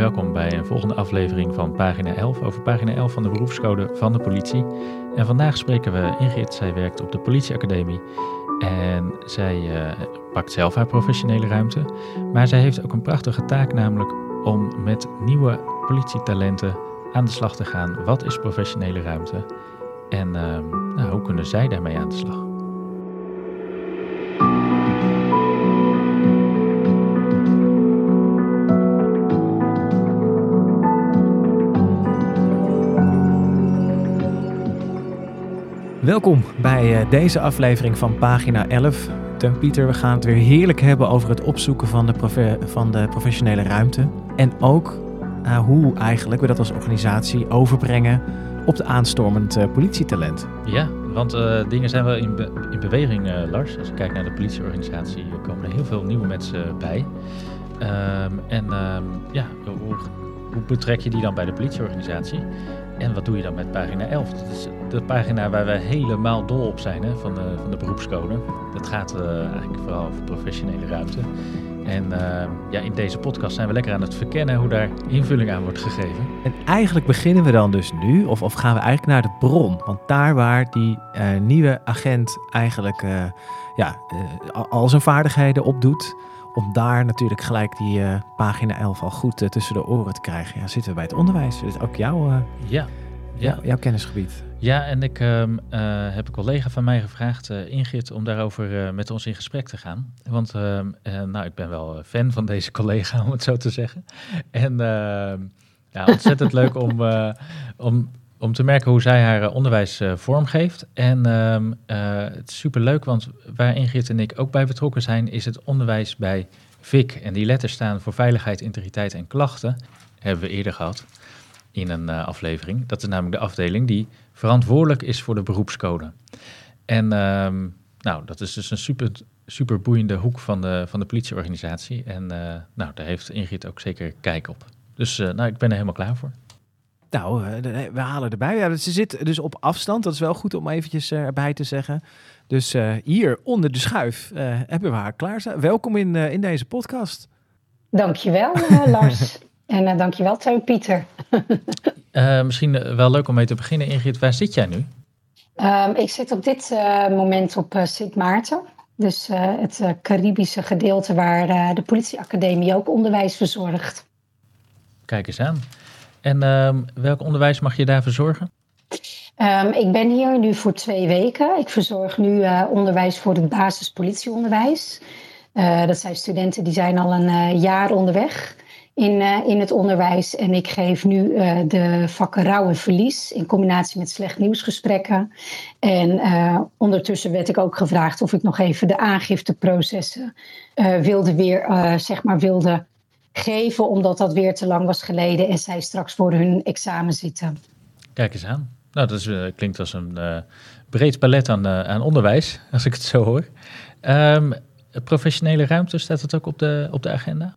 welkom bij een volgende aflevering van pagina 11 over pagina 11 van de beroepscode van de politie. En vandaag spreken we Ingrid, zij werkt op de politieacademie en zij uh, pakt zelf haar professionele ruimte. Maar zij heeft ook een prachtige taak, namelijk om met nieuwe politietalenten aan de slag te gaan. Wat is professionele ruimte en uh, nou, hoe kunnen zij daarmee aan de slag? Welkom bij uh, deze aflevering van pagina 11. Teun Pieter, we gaan het weer heerlijk hebben over het opzoeken van de, van de professionele ruimte. En ook uh, hoe eigenlijk we dat als organisatie overbrengen op de aanstormend uh, politietalent. Ja, want dingen zijn wel in, in beweging, Lars. Als je kijkt naar de politieorganisatie, komen er heel veel nieuwe mensen bij. Um, en um, ja, hoe, hoe betrek je die dan bij de politieorganisatie? En wat doe je dan met pagina 11? Dat is de pagina waar we helemaal dol op zijn hè, van, de, van de beroepscode. Dat gaat uh, eigenlijk vooral over professionele ruimte. En uh, ja, in deze podcast zijn we lekker aan het verkennen hoe daar invulling aan wordt gegeven. En eigenlijk beginnen we dan dus nu, of, of gaan we eigenlijk naar de bron? Want daar waar die uh, nieuwe agent eigenlijk ja, al zijn vaardigheden opdoet, om daar natuurlijk gelijk die uh, pagina 11 al goed uh, tussen de oren te krijgen. Ja, zitten we bij het onderwijs. Dus ook jouw, uh, ja. Ja. jouw kennisgebied. Ja, en ik ehm, heb een collega van mij gevraagd, Ingrid, om daarover met ons in gesprek te gaan. Want ehm, nou, ik ben wel fan van deze collega, om het zo te zeggen. En ehm, ja, ontzettend leuk om, om om te merken hoe zij haar onderwijs uh, vormgeeft. En um, uh, het is superleuk, want waar Ingrid en ik ook bij betrokken zijn, is het onderwijs bij VIC. En die letters staan voor Veiligheid, Integriteit en Klachten. Hebben we eerder gehad in een aflevering. Dat is namelijk de afdeling die verantwoordelijk is voor de beroepscode. En um, nou, dat is dus een super, super boeiende hoek van de, van de politieorganisatie. En nou, daar heeft Ingrid ook zeker kijk op. Dus nou, ik ben er helemaal klaar voor. Nou, eh, we halen erbij. Ja, ze zit dus op afstand. Dat is wel goed om eventjes eh, erbij te zeggen. Dus uh, hier onder de schuif uh, hebben we haar klaarstaan. Welkom in, uh, in deze podcast. Dankjewel, Lars. en dankjewel, Teun Pieter. misschien wel leuk om mee te beginnen. Ingrid, waar zit jij nu? Um, ik zit op dit moment op Sint Maarten. Dus het Caribische gedeelte waar de politieacademie ook onderwijs verzorgt. Kijk eens aan. En uh, welk onderwijs mag je daar verzorgen? Um, ik ben hier nu voor twee weken. Ik verzorg nu uh, onderwijs voor het basispolitieonderwijs. Uh, dat zijn studenten die zijn al een uh, jaar onderweg in, in het onderwijs. En ik geef nu de vakken rouw en verlies in combinatie met slecht nieuwsgesprekken. En ondertussen werd ik ook gevraagd of ik nog even de aangifteprocessen wilde weer, zeg maar, wilde geven, omdat dat weer te lang was geleden en zij straks voor hun examen zitten. Kijk eens aan. Nou, dat is, uh, klinkt als een uh, breed palet aan, uh, aan onderwijs, als ik het zo hoor. Um, professionele ruimte, staat dat ook op de, op de agenda?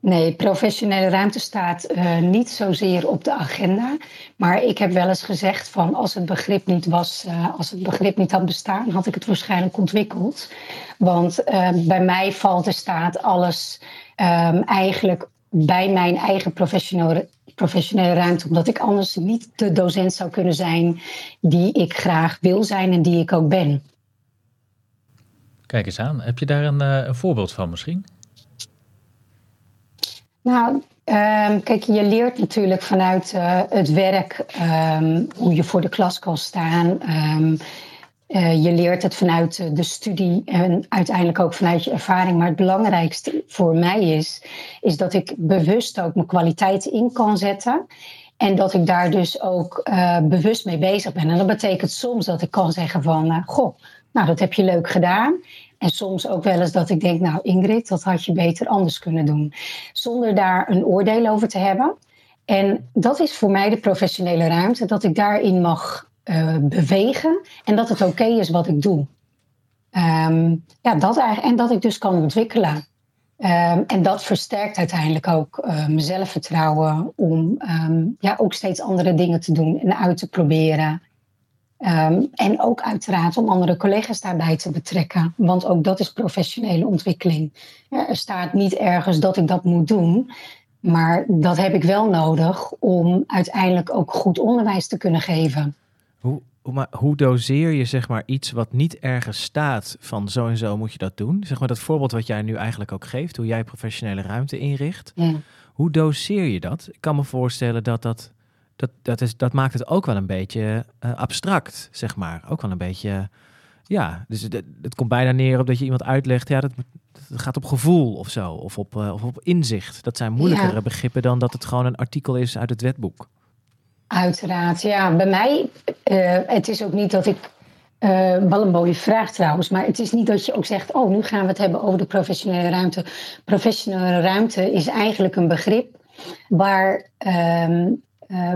Nee, professionele ruimte staat niet zozeer op de agenda. Maar ik heb wel eens gezegd van als het begrip niet was, als het begrip niet had bestaan, had ik het waarschijnlijk ontwikkeld. Want bij mij valt er staat alles um, eigenlijk bij mijn eigen professionele, professionele ruimte, omdat ik anders niet de docent zou kunnen zijn die ik graag wil zijn en die ik ook ben. Kijk eens aan. Heb je daar een, uh, een voorbeeld van misschien? Nou, um, kijk, je leert natuurlijk vanuit uh, het werk um, hoe je voor de klas kan staan. Uh, je leert het vanuit de studie en uiteindelijk ook vanuit je ervaring. Maar het belangrijkste voor mij is, is dat ik bewust ook mijn kwaliteiten in kan zetten. En dat ik daar dus ook uh, bewust mee bezig ben. En dat betekent soms dat ik kan zeggen van, goh, nou dat heb je leuk gedaan. En soms ook wel eens dat ik denk, nou Ingrid, dat had je beter anders kunnen doen. Zonder daar een oordeel over te hebben. En dat is voor mij de professionele ruimte, dat ik daarin mag uh, bewegen en dat het oké is wat ik doe. Um, ja, dat en dat ik dus kan ontwikkelen. Um, en dat versterkt uiteindelijk ook uh, mijn zelfvertrouwen om um, ja, ook steeds andere dingen te doen en uit te proberen. en ook uiteraard om andere collega's daarbij te betrekken. Want ook dat is professionele ontwikkeling. Er staat niet ergens dat ik dat moet doen. Maar dat heb ik wel nodig om uiteindelijk ook goed onderwijs te kunnen geven. Hoe, maar hoe doseer je zeg maar iets wat niet ergens staat van zo en zo moet je dat doen? Zeg maar dat voorbeeld wat jij nu eigenlijk ook geeft, hoe jij professionele ruimte inricht. Hoe doseer je dat? Ik kan me voorstellen dat dat, dat, dat, is, dat maakt het ook wel een beetje uh, abstract, zeg maar. Ook wel een beetje, ja, dus het, het, komt bijna neer op dat je iemand uitlegt, ja, dat, dat gaat op gevoel of zo, of op, uh, of op inzicht. Dat zijn moeilijkere begrippen dan dat het gewoon een artikel is uit het wetboek. Uiteraard, ja. Bij mij, uh, het is ook niet dat ik, uh, wel een mooie vraag trouwens, maar het is niet dat je ook zegt, oh, nu gaan we het hebben over de professionele ruimte. Professionele ruimte is eigenlijk een begrip waar, uh,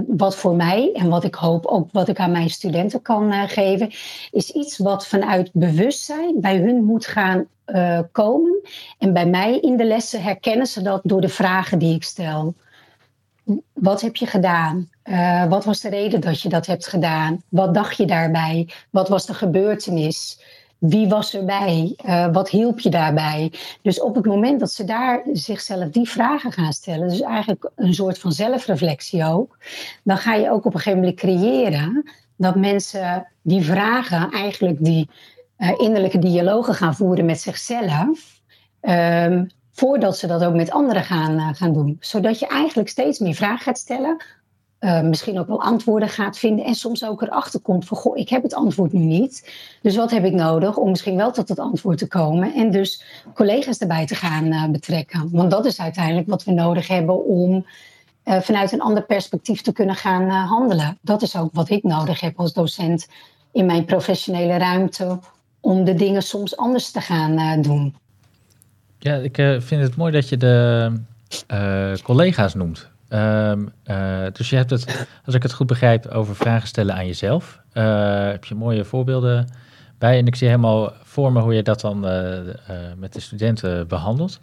wat voor mij en wat ik hoop ook wat ik aan mijn studenten kan geven, is iets wat vanuit bewustzijn bij hun moet gaan komen. En bij mij in de lessen herkennen ze dat door de vragen die ik stel. Wat heb je gedaan? Uh, wat was de reden dat je dat hebt gedaan? Wat dacht je daarbij? Wat was de gebeurtenis? Wie was erbij? Uh, wat hielp je daarbij? Dus op het moment dat ze daar zichzelf die vragen gaan stellen, dus eigenlijk een soort van zelfreflectie ook, dan ga je ook op een gegeven moment creëren dat mensen die vragen eigenlijk die uh, innerlijke dialogen gaan voeren met zichzelf. Um, voordat ze dat ook met anderen gaan, uh, gaan doen. Zodat je eigenlijk steeds meer vragen gaat stellen. Uh, misschien ook wel antwoorden gaat vinden. En soms ook erachter komt van, goh, ik heb het antwoord nu niet. Dus wat heb ik nodig om misschien wel tot het antwoord te komen? En dus collega's erbij te gaan uh, betrekken. Want dat is uiteindelijk wat we nodig hebben om vanuit een ander perspectief te kunnen gaan handelen. Dat is ook wat ik nodig heb als docent in mijn professionele ruimte. Om de dingen soms anders te gaan doen. Ja, ik uh, vind het mooi dat je de uh, collega's noemt. Um, uh, dus je hebt het, als ik het goed begrijp, over vragen stellen aan jezelf. heb je mooie voorbeelden bij. En ik zie helemaal voor me hoe je dat dan met de studenten behandelt.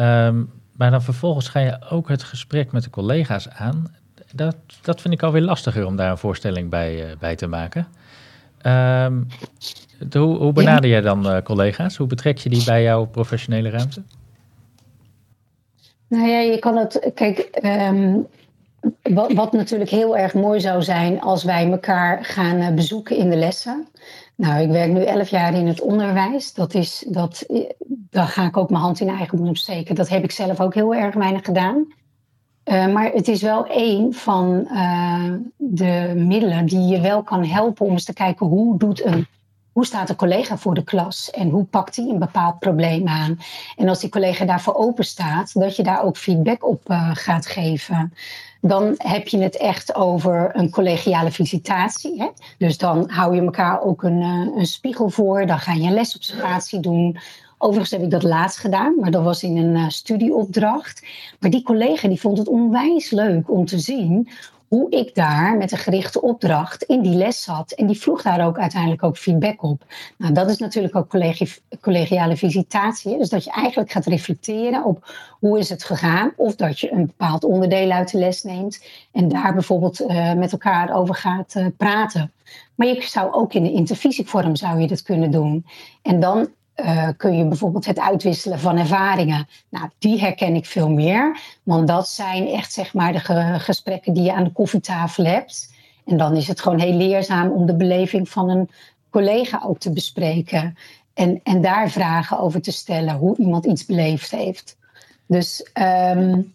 Um, maar dan vervolgens ga je ook het gesprek met de collega's aan. Dat, dat vind ik alweer lastiger om daar een voorstelling bij, bij te maken. Um, hoe, hoe benader jij dan uh, collega's? Hoe betrek je die bij jouw professionele ruimte? Nou ja, je kan het. Kijk, um, wat, wat, natuurlijk heel erg mooi zou zijn als wij elkaar gaan uh, bezoeken in de lessen. Nou, ik werk nu elf jaar in het onderwijs. Dat is, dat, eh, daar ga ik ook mijn hand in eigen boem steken. Dat heb ik zelf ook heel erg weinig gedaan. Uh, maar het is wel een van uh, de middelen die je wel kan helpen om eens te kijken hoe doet een hoe staat een collega voor de klas en hoe pakt hij een bepaald probleem aan? En als die collega daarvoor open staat, dat je daar ook feedback op uh, gaat geven. Dan heb je het echt over een collegiale visitatie. Hè? Dus dan hou je elkaar ook een, uh, een spiegel voor. Dan ga je een lesobservatie doen. Overigens heb ik dat laatst gedaan, maar dat was in een uh, studieopdracht. Maar die collega die vond het onwijs leuk om te zien hoe ik daar met een gerichte opdracht in die les zat. En die vroeg daar ook uiteindelijk ook feedback op. Nou, dat is natuurlijk ook collegi collegiale visitatie. Dus dat je eigenlijk gaat reflecteren op hoe is het gegaan. Of dat je een bepaald onderdeel uit de les neemt. En daar bijvoorbeeld uh, met elkaar over gaat uh, praten. Maar je zou ook in de intervisievorm zou je dat kunnen doen. En dan uh, kun je bijvoorbeeld het uitwisselen van ervaringen. Nou, die herken ik veel meer. Want dat zijn echt zeg maar de ge gesprekken die je aan de koffietafel hebt. En dan is het gewoon heel leerzaam om de beleving van een collega ook te bespreken. En, en daar vragen over te stellen hoe iemand iets beleefd heeft. Dus um,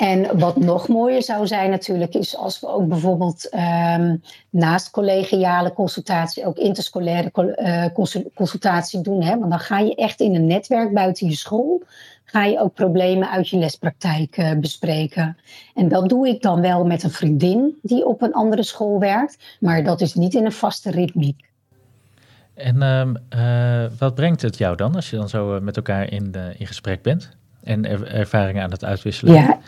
en wat nog mooier zou zijn natuurlijk, is als we ook bijvoorbeeld um, naast collegiale consultatie ook interscolaire uh, consultatie doen. Hè? Want dan ga je echt in een netwerk buiten je school, ga je ook problemen uit je lespraktijk uh, bespreken. En dat doe ik dan wel met een vriendin die op een andere school werkt, maar dat is niet in een vaste ritmiek. En um, uh, wat brengt het jou dan als je dan zo met elkaar in, in gesprek bent en er ervaringen aan het uitwisselen? Ja.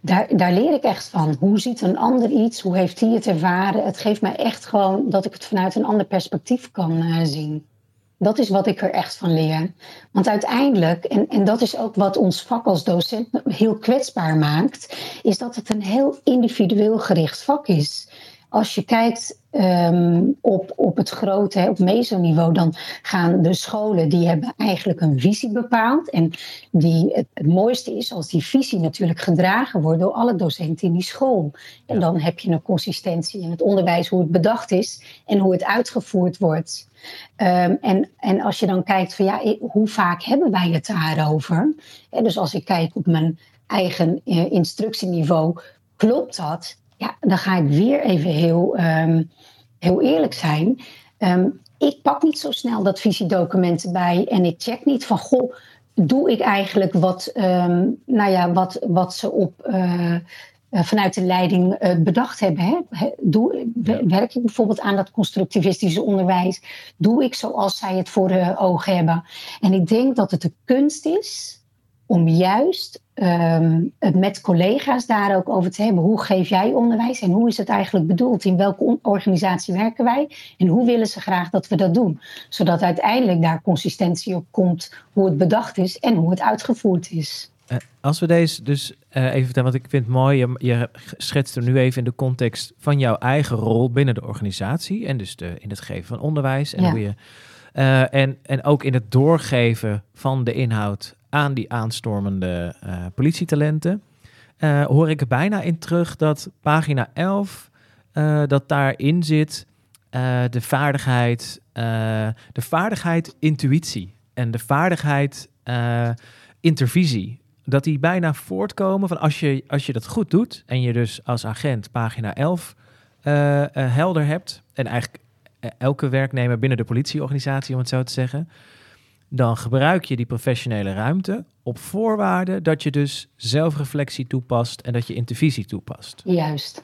Daar, daar leer ik echt van. Hoe ziet een ander iets? Hoe heeft hij het ervaren? Het geeft mij echt gewoon dat ik het vanuit een ander perspectief kan uh, zien. Dat is wat ik er echt van leer. Want uiteindelijk, en, en dat is ook wat ons vak als docent heel kwetsbaar maakt, is dat het een heel individueel gericht vak is. Als je kijkt ehm, op, op het grote, op mesoniveau, dan gaan de scholen, die hebben eigenlijk een visie bepaald. En die, het, het, mooiste is als die visie natuurlijk gedragen wordt door alle docenten in die school. En dan heb je een consistentie in het onderwijs, hoe het bedacht is en hoe het uitgevoerd wordt. Um, en, en als je dan kijkt van ja, hoe vaak hebben wij het daarover? En dus als ik kijk op mijn eigen uh, instructieniveau, klopt dat? Ja, dan ga ik weer even heel, um, heel eerlijk zijn. Um, ik pak niet zo snel dat visiedocument bij en ik check niet van goh, doe ik eigenlijk wat, nou ja, wat, wat ze op. Uh, vanuit de leiding uh, bedacht hebben. Hè? Doe, werk ik bijvoorbeeld aan dat constructivistische onderwijs? Doe ik zoals zij het voor de ogen hebben? En ik denk dat het de kunst is om juist um, het met collega's daar ook over te hebben. Hoe geef jij onderwijs en hoe is het eigenlijk bedoeld? In welke organisatie werken wij? En hoe willen ze graag dat we dat doen? Zodat uiteindelijk daar consistentie op komt hoe het bedacht is en hoe het uitgevoerd is. Uh, als we deze dus uh, even vertellen, want ik vind het mooi, je, je schetst er nu even in de context van jouw eigen rol binnen de organisatie en dus de, in het geven van onderwijs en ja. hoe je uh, en, en ook in het doorgeven van de inhoud aan die aanstormende uh, politietalenten, uh, hoor ik bijna in terug dat pagina 11, uh, dat daarin zit de vaardigheid, de vaardigheid intuïtie en de vaardigheid intervisie. Dat die bijna voortkomen van als je, als je dat goed doet en je dus als agent pagina 11 helder hebt en eigenlijk elke werknemer binnen de politieorganisatie, om het zo te zeggen, dan gebruik je die professionele ruimte op voorwaarde dat je dus zelfreflectie toepast en dat je intervisie toepast. Juist.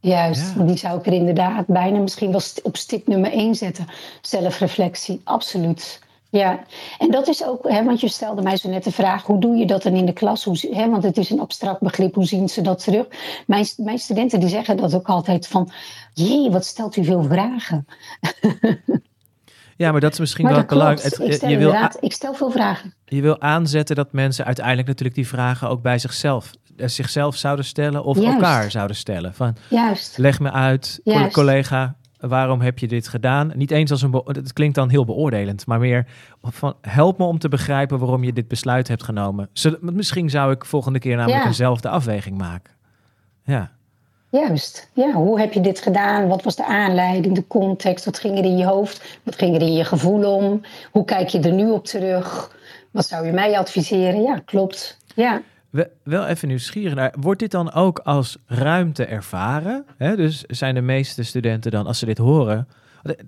Juist, ja. die zou ik er inderdaad bijna misschien wel op stip nummer 1 zetten. Zelfreflectie, absoluut. Ja, en dat is ook, hè, want je stelde mij zo net de vraag: hoe doe je dat dan in de klas? Hoe, hè, want het is een abstract begrip, hoe zien ze dat terug? Mijn, mijn studenten die zeggen dat ook altijd van: jee, wat stelt u veel vragen? Ja, maar dat is misschien maar wel belangrijk. Ik, stel, je wil ik stel veel vragen. Je wil aanzetten dat mensen uiteindelijk natuurlijk die vragen ook bij zichzelf, eh, zichzelf zouden stellen of Juist. elkaar zouden stellen. Van, Juist. Leg me uit, Juist. collega, waarom heb je dit gedaan? Niet eens als een, het klinkt dan heel beoordelend, maar meer van help me om te begrijpen waarom je dit besluit hebt genomen. Zodat, misschien zou ik volgende keer namelijk Ja. eenzelfde afweging maken. Ja. Juist. Ja, hoe heb je dit gedaan? Wat was de aanleiding, de context? Wat ging er in je hoofd? Wat ging er in je gevoel om? Hoe kijk je er nu op terug? Wat zou je mij adviseren? Ja, klopt. Ja. We- Wel even nieuwsgierig naar. Wordt dit dan ook als ruimte ervaren? Hè? Dus zijn de meeste studenten dan, als ze dit horen...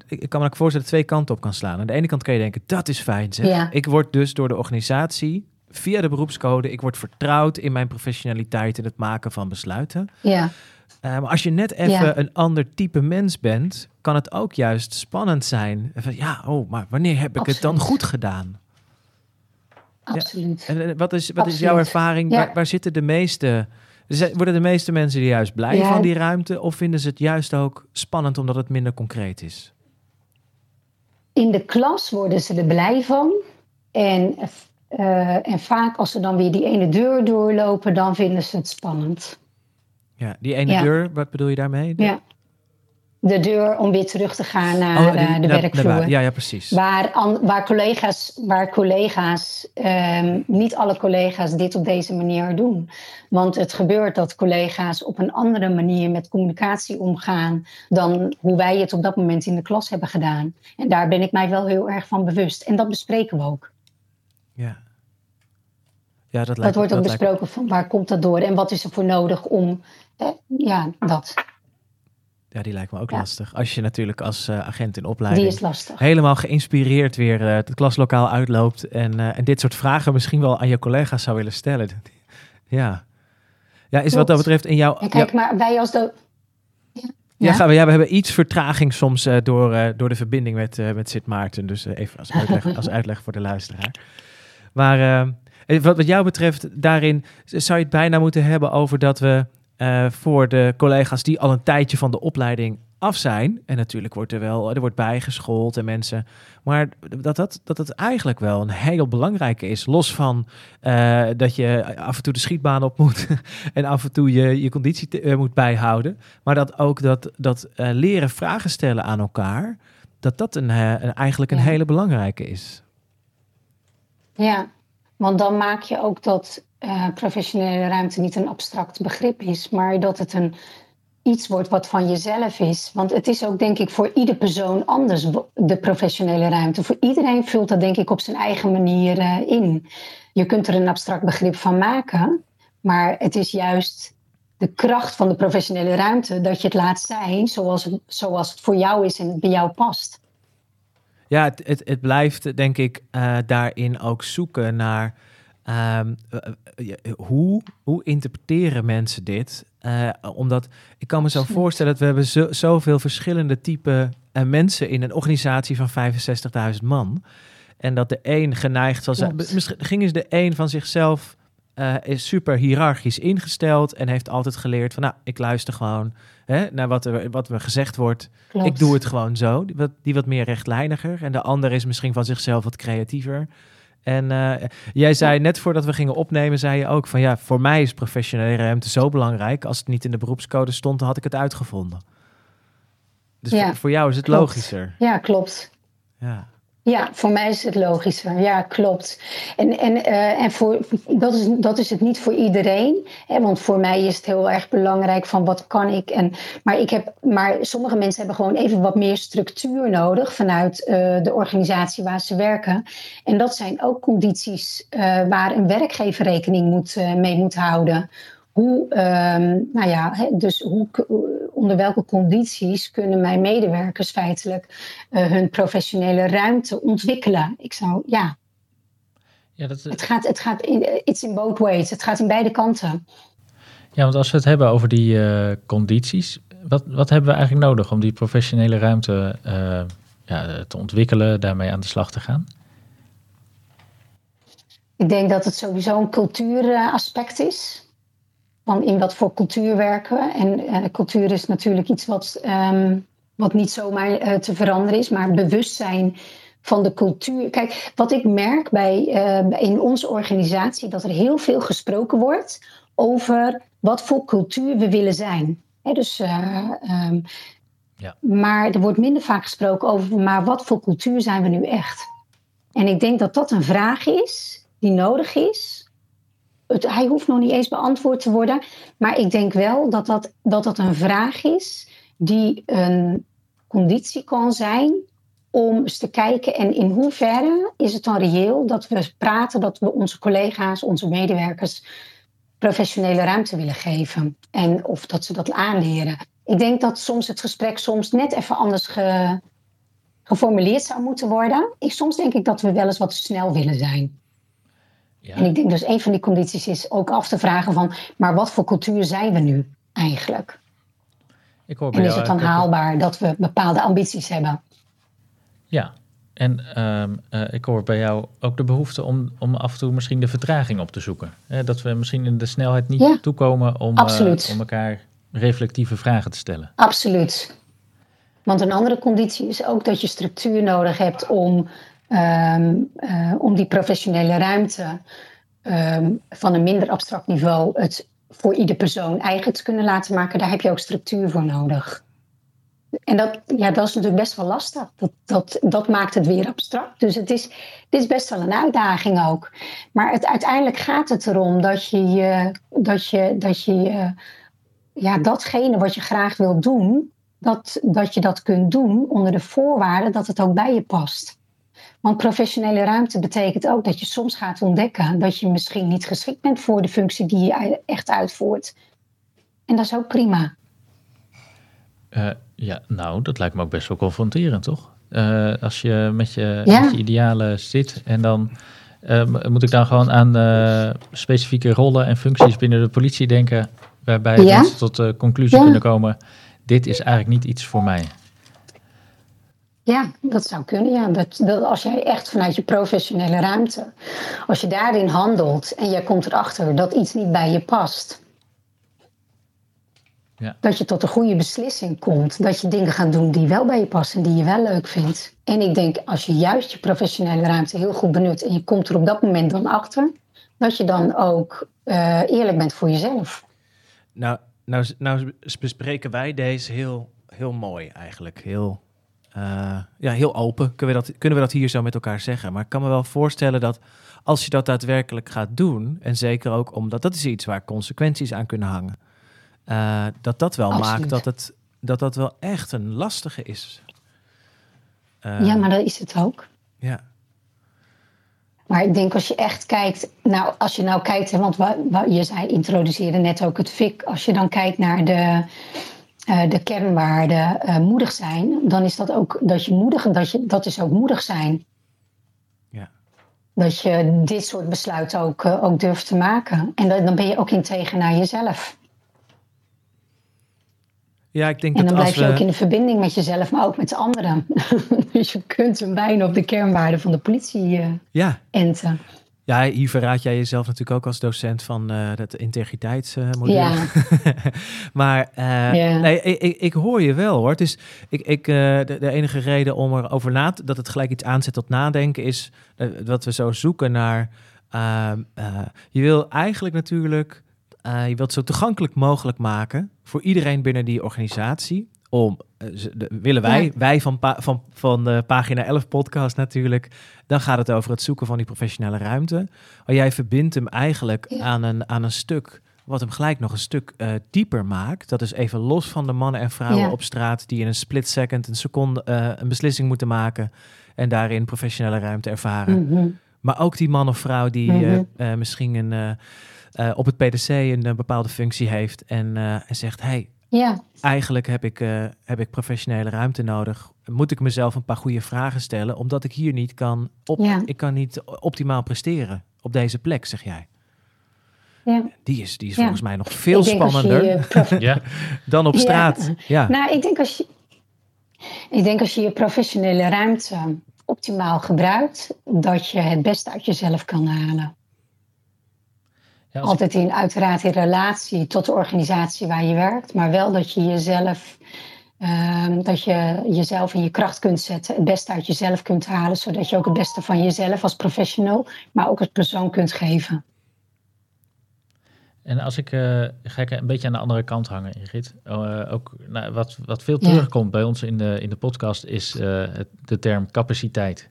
Ik kan me ook voorstellen dat twee kanten op kan slaan. Aan de ene kant kan je denken, dat is fijn zeg. Ja. Ik word dus door de organisatie, via de beroepscode... ik word vertrouwd in mijn professionaliteit in het maken van besluiten. Ja. Eh, maar als je net even Ja. een ander type mens bent... kan het ook juist spannend zijn. Van, ja, oh, maar wanneer heb ik het dan goed gedaan? Absoluut. En wat is, wat is jouw ervaring? Ja. Waar, waar zitten de meeste... Worden de meeste mensen er juist blij van die ruimte? Of vinden ze het juist ook spannend omdat het minder concreet is? In de klas worden ze er blij van. En, eh, en vaak als ze dan weer die ene deur doorlopen, dan vinden ze het spannend. Ja, die ene Ja. deur, wat bedoel je daarmee? Ja. De deur om weer terug te gaan naar Oh, eh, die- de werkvloer. ja, ja, precies. Waar, an- waar collega's, waar collega's ehm, niet alle collega's dit op deze manier doen. Want het gebeurt dat collega's op een andere manier met communicatie omgaan dan hoe wij het op dat moment in de klas hebben gedaan. En daar ben ik mij wel heel erg van bewust. En dat bespreken we ook. Ja. Ja, dat, Dat lijkt, wordt ook dat lijkt- besproken van waar komt dat door en wat is er voor nodig om. eh, ja, dat. ja, die lijkt me ook Ja. lastig. Als je natuurlijk als eh, agent in Die opleiding is lastig. helemaal geïnspireerd weer eh, het klaslokaal uitloopt en, eh, en dit soort vragen misschien wel aan je collega's zou willen stellen. ja. Ja, is wat dat betreft in jouw... En kijk, maar wij als de. Ja, Ja? gaan we, ja, we hebben iets vertraging soms door, door de verbinding met, met Sint Maarten. Dus even als uitleg, als uitleg voor de luisteraar. Maar eh, wat, wat jou betreft, daarin zou je het bijna moeten hebben over dat we eh, voor de collega's die al een tijdje van de opleiding af zijn. En natuurlijk wordt er wel, er wordt bijgeschoold en mensen. Maar dat dat, dat het eigenlijk wel een heel belangrijke is. Los van eh, dat je af en toe de schietbaan op moet en af en toe je, je conditie uh, moet bijhouden. Maar dat ook dat, dat uh, leren vragen stellen aan elkaar, dat dat een, een eigenlijk een ja. hele belangrijke is. Ja, want dan maak je ook dat professionele ruimte niet een abstract begrip is, maar dat het een iets wordt wat van jezelf is. Want het is ook, denk ik, voor ieder persoon anders, de professionele ruimte. Voor iedereen vult dat, denk ik, op zijn eigen manier uh, in. Je kunt er een abstract begrip van maken, maar het is juist de kracht van de professionele ruimte dat je het laat zijn zoals het, zoals het voor jou is en bij jou past. Ja, het, het, het blijft, denk ik, uh, daarin ook zoeken naar. Um, uh, hoe, hoe interpreteren mensen dit? Uh, omdat ik kan me zo voorstellen dat we hebben zo, zoveel verschillende type uh, mensen in een organisatie van 65.000 man. En dat de een geneigd zal zijn. Misschien is de een van zichzelf uh, is super hiërarchisch ingesteld en heeft altijd geleerd van nou, ik luister gewoon hè, naar wat er wat me gezegd wordt. Klopt. Ik doe het gewoon zo. Die wat, die wat meer rechtlijniger. En de ander is misschien van zichzelf wat creatiever. En uh, jij zei net voordat we gingen opnemen, zei je ook van ja, voor mij is professionele ruimte zo belangrijk. Als het niet in de beroepscode stond, dan had ik het uitgevonden. Dus ja, voor, voor, jou is het klopt. logischer. Ja, klopt. Ja. Ja, voor mij is het logischer. Ja, klopt. En, en, uh, en voor, dat, is, dat is het niet voor iedereen. Hè, want voor mij is het heel erg belangrijk van wat kan ik. En, maar, ik heb, maar sommige mensen hebben gewoon even wat meer structuur nodig vanuit uh, de organisatie waar ze werken. En dat zijn ook condities uh, waar een werkgever rekening moet, mee moet houden. Hoe, um, nou ja, dus hoe, onder welke condities kunnen mijn medewerkers feitelijk uh, hun professionele ruimte ontwikkelen? Ik zou, ja. ja dat, het gaat, het gaat in, it's in both ways. Het gaat in beide kanten. Ja, want als we het hebben over die uh, condities, wat, wat hebben we eigenlijk nodig om die professionele ruimte uh, ja, te ontwikkelen, daarmee aan de slag te gaan? Ik denk dat het sowieso een cultuuraspect is van in wat voor cultuur werken. En uh, cultuur is natuurlijk iets wat, um, wat niet zomaar uh, te veranderen is, maar bewustzijn van de cultuur. Kijk, wat ik merk bij, uh, in onze organisatie, dat er heel veel gesproken wordt over wat voor cultuur we willen zijn. He, dus, um, ja. Maar er wordt minder vaak gesproken over, maar wat voor cultuur zijn we nu echt? En ik denk dat dat een vraag is die nodig is het, hij hoeft nog niet eens beantwoord te worden. Maar ik denk wel dat dat, dat, dat een vraag is die een conditie kan zijn om eens te kijken en in hoeverre is het dan reëel dat we praten dat we onze collega's, onze medewerkers professionele ruimte willen geven en of dat ze dat aanleren. Ik denk dat soms het gesprek soms net even anders ge, geformuleerd zou moeten worden. Ik, soms denk ik dat we wel eens wat snel willen zijn. Ja. En ik denk dus een van die condities is ook af te vragen van, maar wat voor cultuur zijn we nu eigenlijk? Ik hoor en is het dan haalbaar dat we bepaalde ambities hebben? Ja, en um, uh, ik hoor bij jou ook de behoefte om, om af en toe misschien de vertraging op te zoeken. dat we misschien in de snelheid niet ja, toekomen om, uh, om elkaar reflectieve vragen te stellen. Absoluut. Want een andere conditie is ook dat je structuur nodig hebt om Um, uh, om die professionele ruimte um, van een minder abstract niveau het voor ieder persoon eigen te kunnen laten maken, daar heb je ook structuur voor nodig. En dat, ja, dat is natuurlijk best wel lastig. Dat, dat, dat maakt het weer abstract. Dus het is, dit is best wel een uitdaging ook. Maar het, uiteindelijk gaat het erom dat je, dat je, dat je ja, datgene wat je graag wilt doen, dat, dat je dat kunt doen onder de voorwaarde dat het ook bij je past. Want professionele ruimte betekent ook dat je soms gaat ontdekken dat je misschien niet geschikt bent voor de functie die je echt uitvoert. En dat is ook prima. Uh, ja, nou, dat lijkt me ook best wel confronterend, toch? Uh, als je met je, ja. met je idealen zit en dan uh, moet ik dan gewoon aan specifieke rollen en functies binnen de politie denken, waarbij ja? mensen tot de conclusie ja. kunnen komen: dit is eigenlijk niet iets voor mij. Ja, dat zou kunnen. Ja. Dat, dat, als jij echt vanuit je professionele ruimte, als je daarin handelt en jij komt erachter dat iets niet bij je past, Ja. Dat je tot een goede beslissing komt. Dat je dingen gaat doen die wel bij je passen, die je wel leuk vindt. En ik denk, als je juist je professionele ruimte heel goed benut en je komt er op dat moment dan achter, dat je dan ook eh, eerlijk bent voor jezelf. Nou, nou, nou bespreken wij deze heel, heel mooi eigenlijk. Heel, eh, ja, heel open. Kunnen we, dat, kunnen we dat hier zo met elkaar zeggen? Maar ik kan me wel voorstellen dat als je dat daadwerkelijk gaat doen, en zeker ook omdat dat is iets waar consequenties aan kunnen hangen, uh, dat dat wel Absoluut. maakt dat het dat dat wel echt een lastige is. Uh, ja, maar dat is het ook. Ja. Maar ik denk als je echt kijkt, nou als je nou kijkt, want je zei introduceerde net ook het FIC, als je dan kijkt naar de, uh, de kernwaarden uh, moedig zijn, dan is dat ook dat je moedig, dat, je, dat is ook moedig zijn. Ja. Dat je dit soort besluiten ook, uh, ook durft te maken. En dan, dan ben je ook integer naar jezelf. Ja, ik denk en dan dat blijf je we... ook in de verbinding met jezelf, maar ook met anderen. dus je kunt hem bijna op de kernwaarden van de politie uh, ja. enten. Ja, hier verraad jij jezelf natuurlijk ook als docent van uh, het integriteitsmodel. Ja. maar uh, ja. nee, ik, ik, ik, hoor je wel hoor. Dus ik, ik, uh, de, de, enige reden om erover na te, dat het gelijk iets aanzet tot nadenken is dat we zo zoeken naar. ehm, je wil eigenlijk natuurlijk. je wilt zo toegankelijk mogelijk maken voor iedereen binnen die organisatie. Om, de, willen wij, Ja. wij van, van, van de pagina 11 podcast natuurlijk, dan gaat het over het zoeken van die professionele ruimte. Maar jij verbindt hem eigenlijk Ja. aan, een, aan een stuk wat hem gelijk nog een stuk eh, dieper maakt. Dat is even los van de mannen en vrouwen Ja. op straat die in een split second, een seconde, eh, een beslissing moeten maken en daarin professionele ruimte ervaren. Mhm. Maar ook die man of vrouw die Mhm. eh, eh, misschien een, eh, eh, op het PDC een eh, bepaalde functie heeft en, eh, en zegt: hey, Ja, eigenlijk heb ik, eh, heb ik professionele ruimte nodig. Moet ik mezelf een paar goede vragen stellen, omdat ik hier niet kan, op, Ja. ik kan niet optimaal presteren op deze plek, zeg jij. ja. Die is, die is Ja. volgens mij nog veel spannender je prof- Ja, dan op Ja. straat. Ja. Nou, ik denk, als je, ik denk als je je professionele ruimte optimaal gebruikt, dat je het beste uit jezelf kan halen. Ja Altijd in, uiteraard in relatie tot de organisatie waar je werkt, maar wel dat je jezelf, ehm, dat je jezelf in je kracht kunt zetten, het beste uit jezelf kunt halen, zodat je ook het beste van jezelf als professional, maar ook als persoon kunt geven. En als ik, eh, ga ik een beetje aan de andere kant hangen, Ingrid. Eh, ook, nou, wat, wat veel Ja. terugkomt bij ons in de, in de podcast is eh, het, de term capaciteit.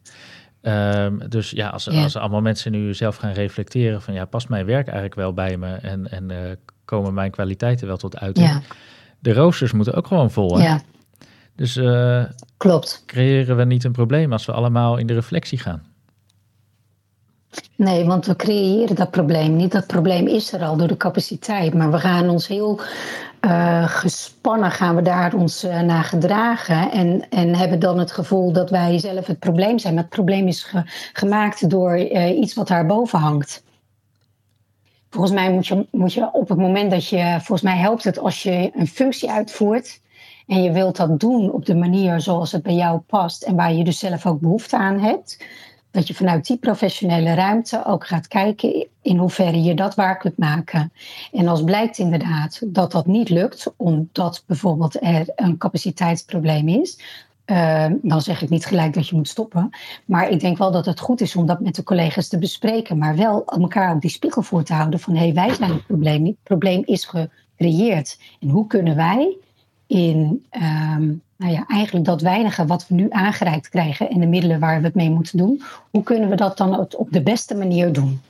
Ehm, dus ja als, Ja. als allemaal mensen nu zelf gaan reflecteren van ja, past mijn werk eigenlijk wel bij me en, en eh, komen mijn kwaliteiten wel tot uiting. Ja, De roosters moeten ook gewoon vol. Hè? ja Dus eh, klopt. creëren we niet een probleem als we allemaal in de reflectie gaan. Nee, want we creëren dat probleem niet. Dat probleem is er al door de capaciteit. Maar we gaan ons heel eh, gespannen gaan we daar ons eh, naar gedragen. En, en hebben dan het gevoel dat wij zelf het probleem zijn. Maar het probleem is ge- gemaakt door eh, iets wat daarboven hangt. Volgens mij moet je, moet je op het moment dat je... Volgens mij helpt het als je een functie uitvoert... en je wilt dat doen op de manier zoals het bij jou past... en waar je dus zelf ook behoefte aan hebt dat je vanuit die professionele ruimte ook gaat kijken in hoeverre je dat waar kunt maken. En als blijkt inderdaad dat dat niet lukt, omdat bijvoorbeeld er een capaciteitsprobleem is, eh, dan zeg ik niet gelijk dat je moet stoppen. Maar ik denk wel dat het goed is om dat met de collega's te bespreken, maar wel elkaar ook die spiegel voor te houden van hé, hey, wij zijn het probleem. Het probleem is gecreëerd. En hoe kunnen wij in ehm, nou ja, eigenlijk dat weinige wat we nu aangereikt krijgen en de middelen waar we het mee moeten doen, hoe kunnen we dat dan op de beste manier doen?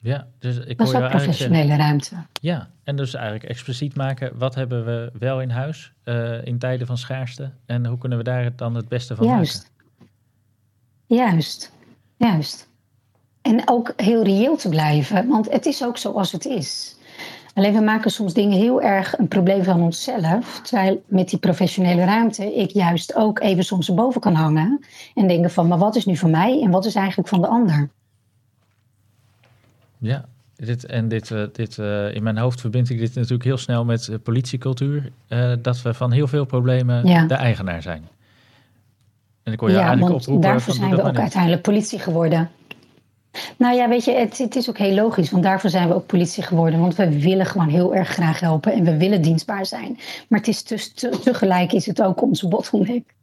Ja, dus ik Dat hoor is ook zeggen- professionele ruimte. Ja, en dus eigenlijk expliciet maken, wat hebben we wel in huis eh, in tijden van schaarste en hoe kunnen we daar dan het beste van Juist. Juist. Juist. En ook heel reëel te blijven, want het is ook zoals het is. Alleen we maken soms dingen heel erg een probleem van onszelf. Terwijl met die professionele ruimte ik juist ook even soms erboven kan hangen. En denken van, maar wat is nu van mij en wat is eigenlijk van de ander? Ja, dit, en dit, eh, dit, eh, in mijn hoofd verbind ik dit natuurlijk heel snel met eh, politiecultuur. eh, dat we van heel veel problemen Ja. de eigenaar zijn. En ik hoor je Ja, eigenlijk want daarvoor zijn we ook niet. uiteindelijk politie geworden. Nou ja, weet je, het, het, is ook heel logisch, want daarvoor zijn we ook politie geworden. Want we willen gewoon heel erg graag helpen en we willen dienstbaar zijn. Maar het is tegelijk is het ook onze bottleneck.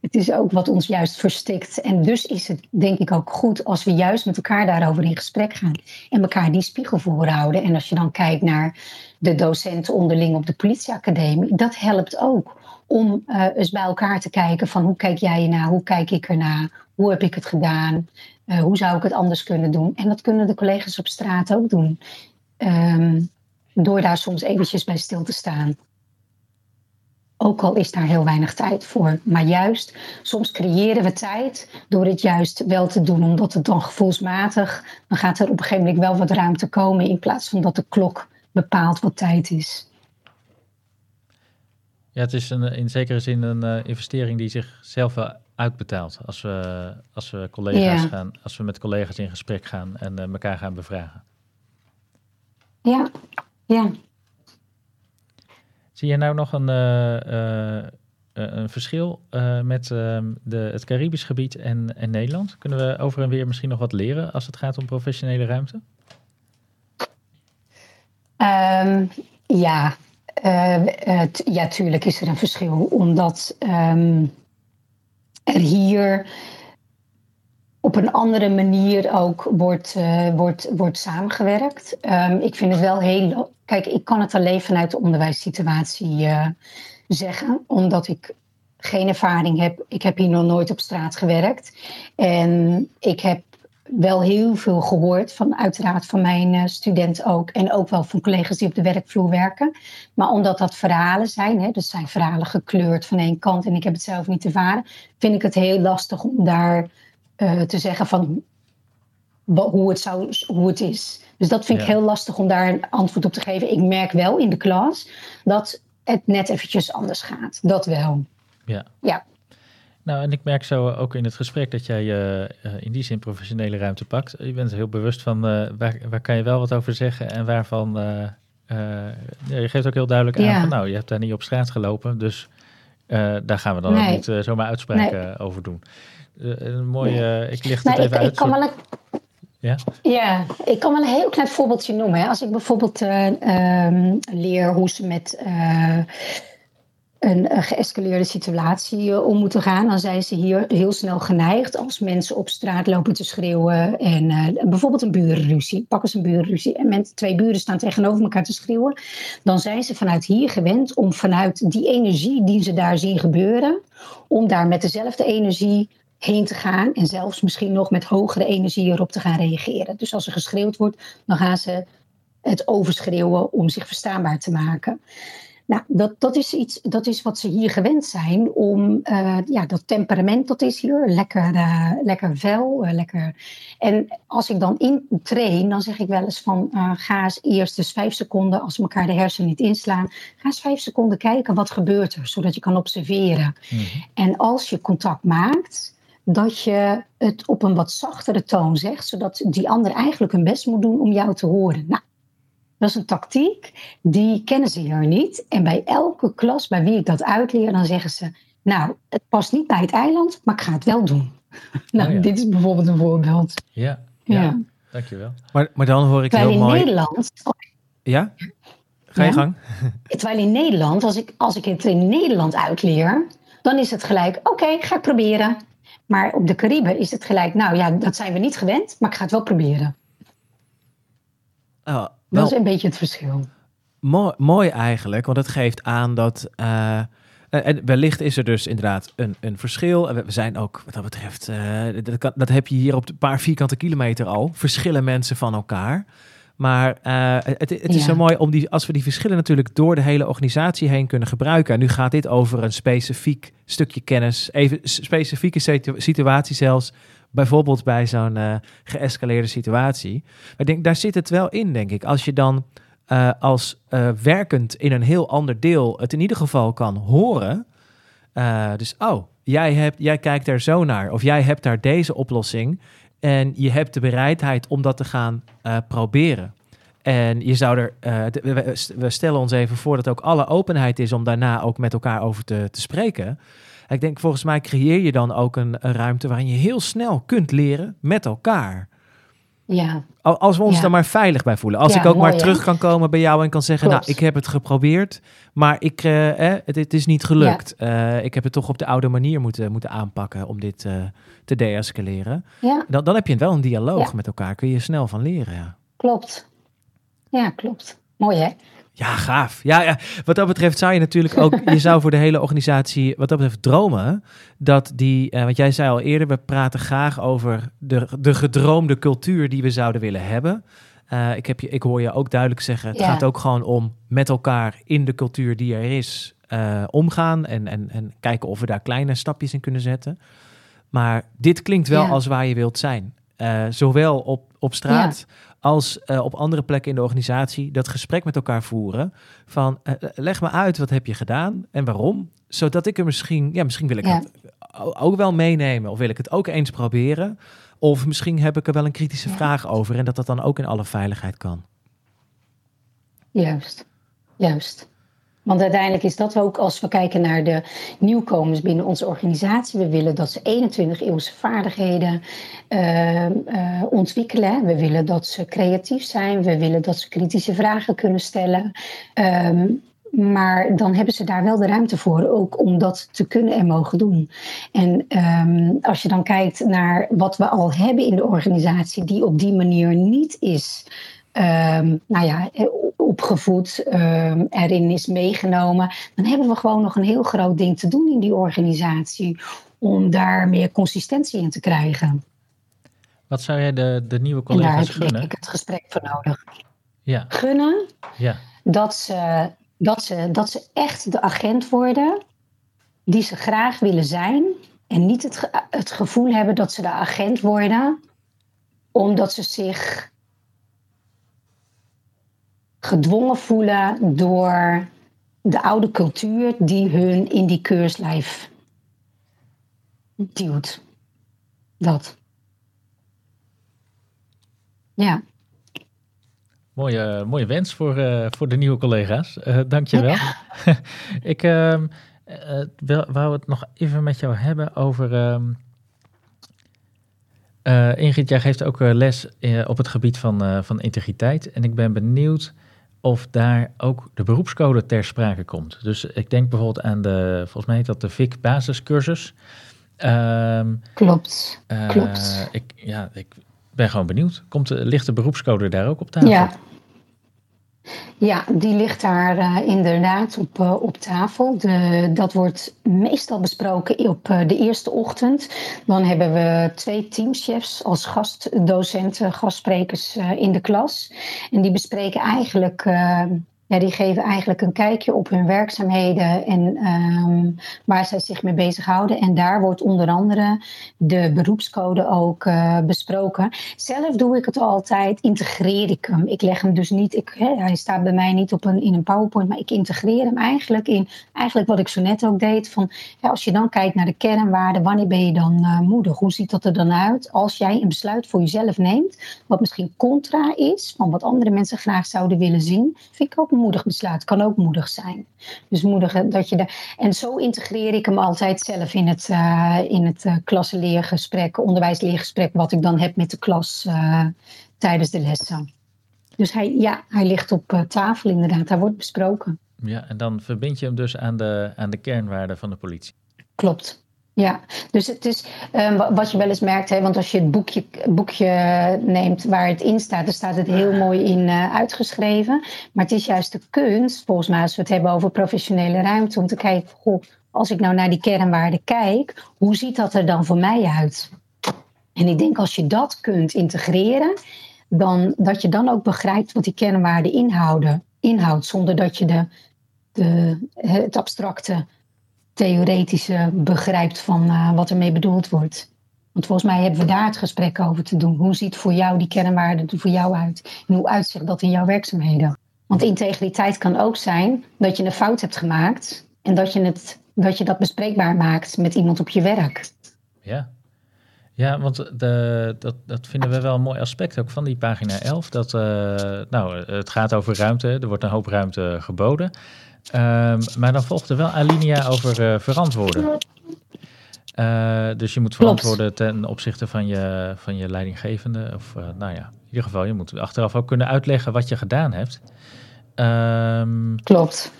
Het is ook wat ons juist verstikt. En dus is het denk ik ook goed als we juist met elkaar daarover in gesprek gaan. En elkaar die spiegel voorhouden. En als je dan kijkt naar de docenten onderling op de politieacademie, dat helpt ook om uh, eens bij elkaar te kijken van hoe kijk jij naar, hoe kijk ik ernaar, hoe heb ik het gedaan, uh, hoe zou ik het anders kunnen doen. En dat kunnen de collega's op straat ook doen. Um, door daar soms eventjes bij stil te staan. Ook al is daar heel weinig tijd voor. Maar juist, soms creëren we tijd door het juist wel te doen. Omdat het dan gevoelsmatig, dan gaat er op een gegeven moment wel wat ruimte komen. In plaats van dat de klok bepaalt wat tijd is. Ja, het is een, in zekere zin een uh, investering die zichzelf wel uitbetaalt. Als we, als we, collega's ja. gaan, als we met collega's in gesprek gaan en uh, elkaar gaan bevragen. Ja, ja. Zie je nou nog een, uh, een verschil met ehm, de, het Caribisch gebied en, en Nederland? Kunnen we over en weer misschien nog wat leren als het gaat om professionele ruimte? Um, ja, ja, tuurlijk is er een verschil. Omdat um, er hier op een andere manier ook wordt, uh, wordt, wordt samengewerkt. Um, ik vind het wel heel. Kijk, ik kan het alleen vanuit de onderwijssituatie zeggen, omdat ik geen ervaring heb. Ik heb hier nog nooit op straat gewerkt. En ik heb wel heel veel gehoord van uiteraard van mijn uh, studenten ook. En ook wel van collega's die op de werkvloer werken. Maar omdat dat verhalen zijn, hè, dus zijn verhalen gekleurd van één kant en ik heb het zelf niet ervaren, vind ik het heel lastig om daar uh, te zeggen van hoe het, zou, hoe het is. Dus dat vind ja. ik heel lastig om daar een antwoord op te geven. Ik merk wel in de klas dat het net eventjes anders gaat. Dat wel. Ja. ja. Nou, en ik merk zo ook in het gesprek dat jij uh, in die zin professionele ruimte pakt. Je bent heel bewust van uh, waar, waar kan je wel wat over zeggen en waarvan. Uh, je geeft ook heel duidelijk aan ja. van nou, je hebt daar niet op straat gelopen, dus daar gaan we dan nee. ook niet zomaar uitspraken nee. over doen. een mooie, ik licht het even ik, uit. Ik kan wel een, ja? ja, ik kan wel een heel klein voorbeeldje noemen. Hè. Als ik bijvoorbeeld um, leer hoe ze met een, een geëscaleerde situatie uh, om moeten gaan, dan zijn ze hier heel snel geneigd als mensen op straat lopen te schreeuwen. En uh, bijvoorbeeld een burenruzie, pakken ze een burenruzie en twee buren staan tegenover elkaar te schreeuwen. Dan zijn ze vanuit hier gewend om vanuit die energie die ze daar zien gebeuren, om daar met dezelfde energie heen te gaan en zelfs misschien nog met hogere energie erop te gaan reageren. Dus als er geschreeuwd wordt, dan gaan ze het overschreeuwen om zich verstaanbaar te maken. Nou, dat, dat, is iets, dat is wat ze hier gewend zijn om, uh, ja, dat temperament dat is hier, lekker, uh, lekker fel, uh, lekker. En als ik dan in train, dan zeg ik wel eens van, ga eens eerst dus vijf seconden, als we elkaar de hersenen niet inslaan, ga eens vijf seconden kijken wat gebeurt er, zodat je kan observeren. Mm -hmm. En als je contact maakt, dat je het op een wat zachtere toon zegt, zodat die ander eigenlijk hun best moet doen om jou te horen. Nou, dat is een tactiek, die kennen ze hier niet. En bij elke klas bij wie ik dat uitleer, dan zeggen ze... nou, het past niet bij het eiland, maar ik ga het wel doen. nou, Oh ja. dit is bijvoorbeeld een voorbeeld. Ja, ja. Ja. dankjewel. Maar, maar dan hoor ik Terwijl heel in mooi... Nederland... Ja? Ga je Ja? gang. Terwijl in Nederland, als ik, als ik het in Nederland uitleer... dan is het gelijk, oké, ga ik proberen. Maar op de Cariben is het gelijk... nou ja, dat zijn we niet gewend, maar ik ga het wel proberen. Oh, Dat wel is een beetje het verschil. mooi, mooi eigenlijk, want het geeft aan dat... eh, en wellicht is er dus inderdaad een, een verschil. We zijn ook, wat dat betreft, eh, dat, kan, dat heb je hier op een paar vierkante kilometer al. Verschillen mensen van elkaar. Maar eh, het, het is Ja. zo mooi om die, als we die verschillen natuurlijk door de hele organisatie heen kunnen gebruiken. En nu gaat dit over een specifiek stukje kennis, even specifieke situ- situatie zelfs. Bijvoorbeeld bij zo'n eh, geëscaleerde situatie. Maar ik denk, daar zit het wel in, denk ik. Als je dan eh, als eh, werkend in een heel ander deel het in ieder geval kan horen. Dus, oh, jij, hebt, jij kijkt er zo naar. Of jij hebt daar deze oplossing. En je hebt de bereidheid om dat te gaan proberen. En je zou er, we stellen ons even voor dat ook alle openheid is om daarna ook met elkaar over te, te spreken. Ik denk, volgens mij creëer je dan ook een, een ruimte waarin je heel snel kunt leren met elkaar. Ja. Als we ons Ja. daar maar veilig bij voelen. Als Ja, ik ook maar hè? terug kan komen bij jou en kan zeggen, Klopt. nou, ik heb het geprobeerd, maar ik, eh, eh, het, het is niet gelukt. Eh, ik heb het toch op de oude manier moeten, moeten aanpakken om dit eh, te deescaleren. ja, Dan, dan heb je wel een dialoog met elkaar. Kun je snel van leren, ja. klopt. Ja, klopt. Mooi hè? Ja, gaaf. Ja, ja, wat dat betreft zou je natuurlijk ook, je zou voor de hele organisatie, wat dat betreft, dromen dat die, eh, want jij zei al eerder, we praten graag over de, de gedroomde cultuur die we zouden willen hebben. Eh, ik, heb je, ik hoor je ook duidelijk zeggen, het Ja. gaat ook gewoon om met elkaar in de cultuur die er is eh, omgaan en, en, en kijken of we daar kleine stapjes in kunnen zetten. Maar dit klinkt wel Ja. als waar je wilt zijn. Zowel op, op straat als eh, op andere plekken in de organisatie dat gesprek met elkaar voeren. Van eh, leg me uit wat heb je gedaan en waarom. Zodat ik er misschien, ja, misschien wil ik Ja. het ook wel meenemen of wil ik het ook eens proberen. Of misschien heb ik er wel een kritische Ja. vraag over en dat dat dan ook in alle veiligheid kan. Juist, juist. Want uiteindelijk is dat ook als we kijken naar de nieuwkomers binnen onze organisatie. We willen dat ze 21 eeuwse vaardigheden eh, eh, ontwikkelen. We willen dat ze creatief zijn. We willen dat ze kritische vragen kunnen stellen. Ehm, maar dan hebben ze daar wel de ruimte voor, ook om dat te kunnen en mogen doen. En ehm, als je dan kijkt naar wat we al hebben in de organisatie, die op die manier niet is ehm, nou ja, eh, opgevoed, ehm, erin is meegenomen, dan hebben we gewoon nog een heel groot ding te doen in die organisatie om daar meer consistentie in te krijgen. Wat zou jij de, de nieuwe daar collega's heb je denk gunnen? ik het gesprek voor nodig. Ja, Gunnen ja, dat ze, dat, ze, dat ze echt de agent worden die ze graag willen zijn. En niet het, ge- het gevoel hebben dat ze de agent worden omdat ze zich gedwongen voelen door de oude cultuur die hun in die keurslijf duwt. Dat. Ja. mooie, mooie wens voor, eh, voor de nieuwe collega's. Eh Dank je wel. Ik wil, wou het nog even met jou hebben over... ehm, eh, Ingrid, jij geeft ook eh, les op het gebied van, van integriteit. En ik ben benieuwd of daar ook de beroepscode ter sprake komt. Dus ik denk bijvoorbeeld aan de, volgens mij heet dat de VIC basiscursus. Ehm, Klopt. eh, Klopt. Ik, ja, ik ben gewoon benieuwd. Komt de, ligt de beroepscode daar ook op tafel? Ja. Ja, die ligt daar eh, inderdaad op, eh, op tafel. De, dat wordt meestal besproken op eh, de eerste ochtend. Dan hebben we twee teamchefs als gastdocenten, gastsprekers in de klas. En die bespreken eigenlijk, ja, die geven eigenlijk een kijkje op hun werkzaamheden en ehm, waar zij zich mee bezighouden. En daar wordt onder andere de beroepscode ook eh, besproken. Zelf doe ik het altijd, integreer ik hem. Ik leg hem dus niet, ik, hij staat bij mij niet op een, in een PowerPoint, maar ik integreer hem eigenlijk in eigenlijk wat ik zo net ook deed. Van, ja, als je dan kijkt naar de kernwaarden, wanneer ben je dan eh, moedig? Hoe ziet dat er dan uit als jij een besluit voor jezelf neemt, wat misschien contra is van wat andere mensen graag zouden willen zien? Vind ik ook moedig besluit, kan ook moedig zijn. Dus moedig dat je de, en zo integreer ik hem altijd zelf in het, eh in het klassenleergesprek, onderwijsleergesprek, wat ik dan heb met de klas eh, tijdens de lessen. Dus hij, ja, hij ligt op tafel inderdaad, hij wordt besproken. Ja, en dan verbind je hem dus aan de, aan de kernwaarden van de politie. Klopt. Ja, dus het is eh, wa- wat je wel eens merkt, hè, want als je het boekje, boekje neemt waar het in staat, dan staat het heel mooi in eh, uitgeschreven. Maar het is juist de kunst, volgens mij, als we het hebben over professionele ruimte, om te kijken, goh, als ik nou naar die kernwaarden kijk, hoe ziet dat er dan voor mij uit? En ik denk als je dat kunt integreren, dan, dat je dan ook begrijpt wat die kernwaarden inhouden, inhoudt, zonder dat je de, de, het abstracte theoretische begrijpt van eh, wat ermee bedoeld wordt. Want volgens mij hebben we daar het gesprek over te doen. Hoe ziet voor jou die kernwaarde er voor jou uit? En hoe uitzicht dat in jouw werkzaamheden? Want integriteit kan ook zijn dat je een fout hebt gemaakt en dat je, het, dat, je dat bespreekbaar maakt met iemand op je werk. Ja, ja want de, dat, dat vinden we wel een mooi aspect ook van die pagina 11. Dat, eh, nou, het gaat over ruimte, er wordt een hoop ruimte geboden. Ehm, maar dan volgt er wel alinea over eh, verantwoorden. Uh, dus je moet verantwoorden ten opzichte van je, van je leidinggevende. Of uh, nou ja, in ieder geval, je moet achteraf ook kunnen uitleggen wat je gedaan hebt. Um, Klopt.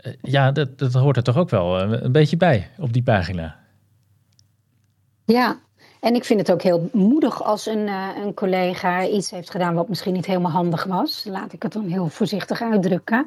Uh, ja, dat, dat hoort er toch ook wel een beetje bij op die pagina. Ja, en ik vind het ook heel moedig als een, uh, een collega iets heeft gedaan wat misschien niet helemaal handig was. Laat ik het dan heel voorzichtig uitdrukken.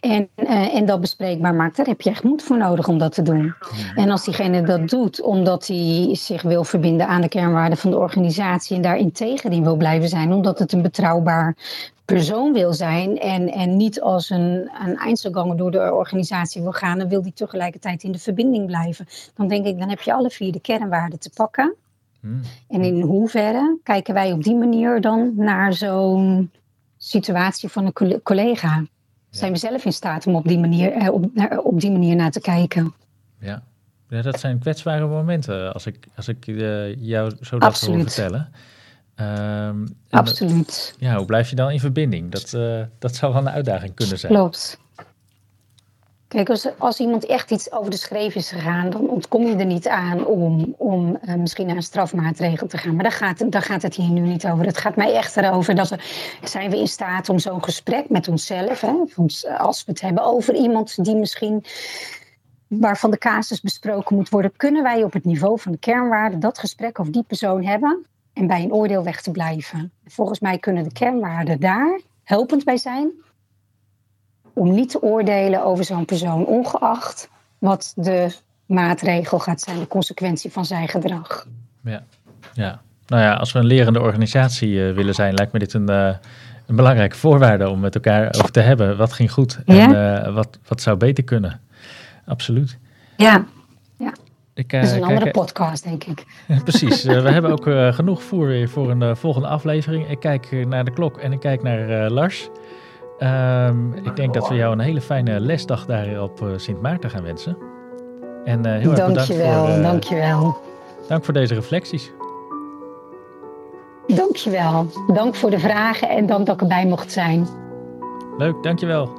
En, uh, en dat bespreekbaar maakt. Daar heb je echt moed voor nodig om dat te doen. En als diegene dat doet omdat hij zich wil verbinden aan de kernwaarden van de organisatie en daar integer in wil blijven zijn, omdat het een betrouwbaar persoon wil zijn en, en niet als een, een eindselganger door de organisatie wil gaan, dan wil die tegelijkertijd in de verbinding blijven. Dan denk ik, dan heb je alle vier de kernwaarden te pakken. Hmm. En in hoeverre kijken wij op die manier dan naar zo'n situatie van een collega? Zijn we zelf in staat om op die manier, eh, op, op die manier naar te kijken? Ja. ja, dat zijn kwetsbare momenten als ik, als ik uh, jou zo dat wil vertellen. Um, Absoluut. ja, hoe blijf je dan in verbinding? Dat, uh, dat zou wel een uitdaging kunnen zijn. Klopt. Kijk, als, als iemand echt iets over de schreef is gegaan, dan ontkom je er niet aan om, om uh, misschien naar een strafmaatregel te gaan. Maar daar gaat, gaat het hier nu niet over. Het gaat mij echt erover dat we, zijn we in staat om zo'n gesprek met onszelf, hè, als we het hebben over iemand die misschien waarvan de casus besproken moet worden, kunnen wij op het niveau van de kernwaarden dat gesprek over die persoon hebben en bij een oordeel weg te blijven. Volgens mij kunnen de kernwaarden daar helpend bij zijn om niet te oordelen over zo'n persoon, ongeacht wat de maatregel gaat zijn, de consequentie van zijn gedrag. Ja, ja. nou ja, als we een lerende organisatie uh, willen zijn, lijkt me dit een, uh, een belangrijke voorwaarde om met elkaar over te hebben. Wat ging goed en ja? uh, wat, wat zou beter kunnen? Absoluut. Ja, ja. Ik, dat is een andere podcast, denk ik. precies. we hebben ook genoeg voer weer voor een volgende aflevering. Ik kijk naar de klok en ik kijk naar Lars. Um, ik denk dat we jou een hele fijne lesdag daar op uh, Sint Maarten gaan wensen. En uh, heel erg bedankt dankjewel, voor, uh, dankjewel. Dank voor deze reflecties. Dankjewel. Dank voor de vragen en dank dat ik erbij mocht zijn. Leuk, dankjewel.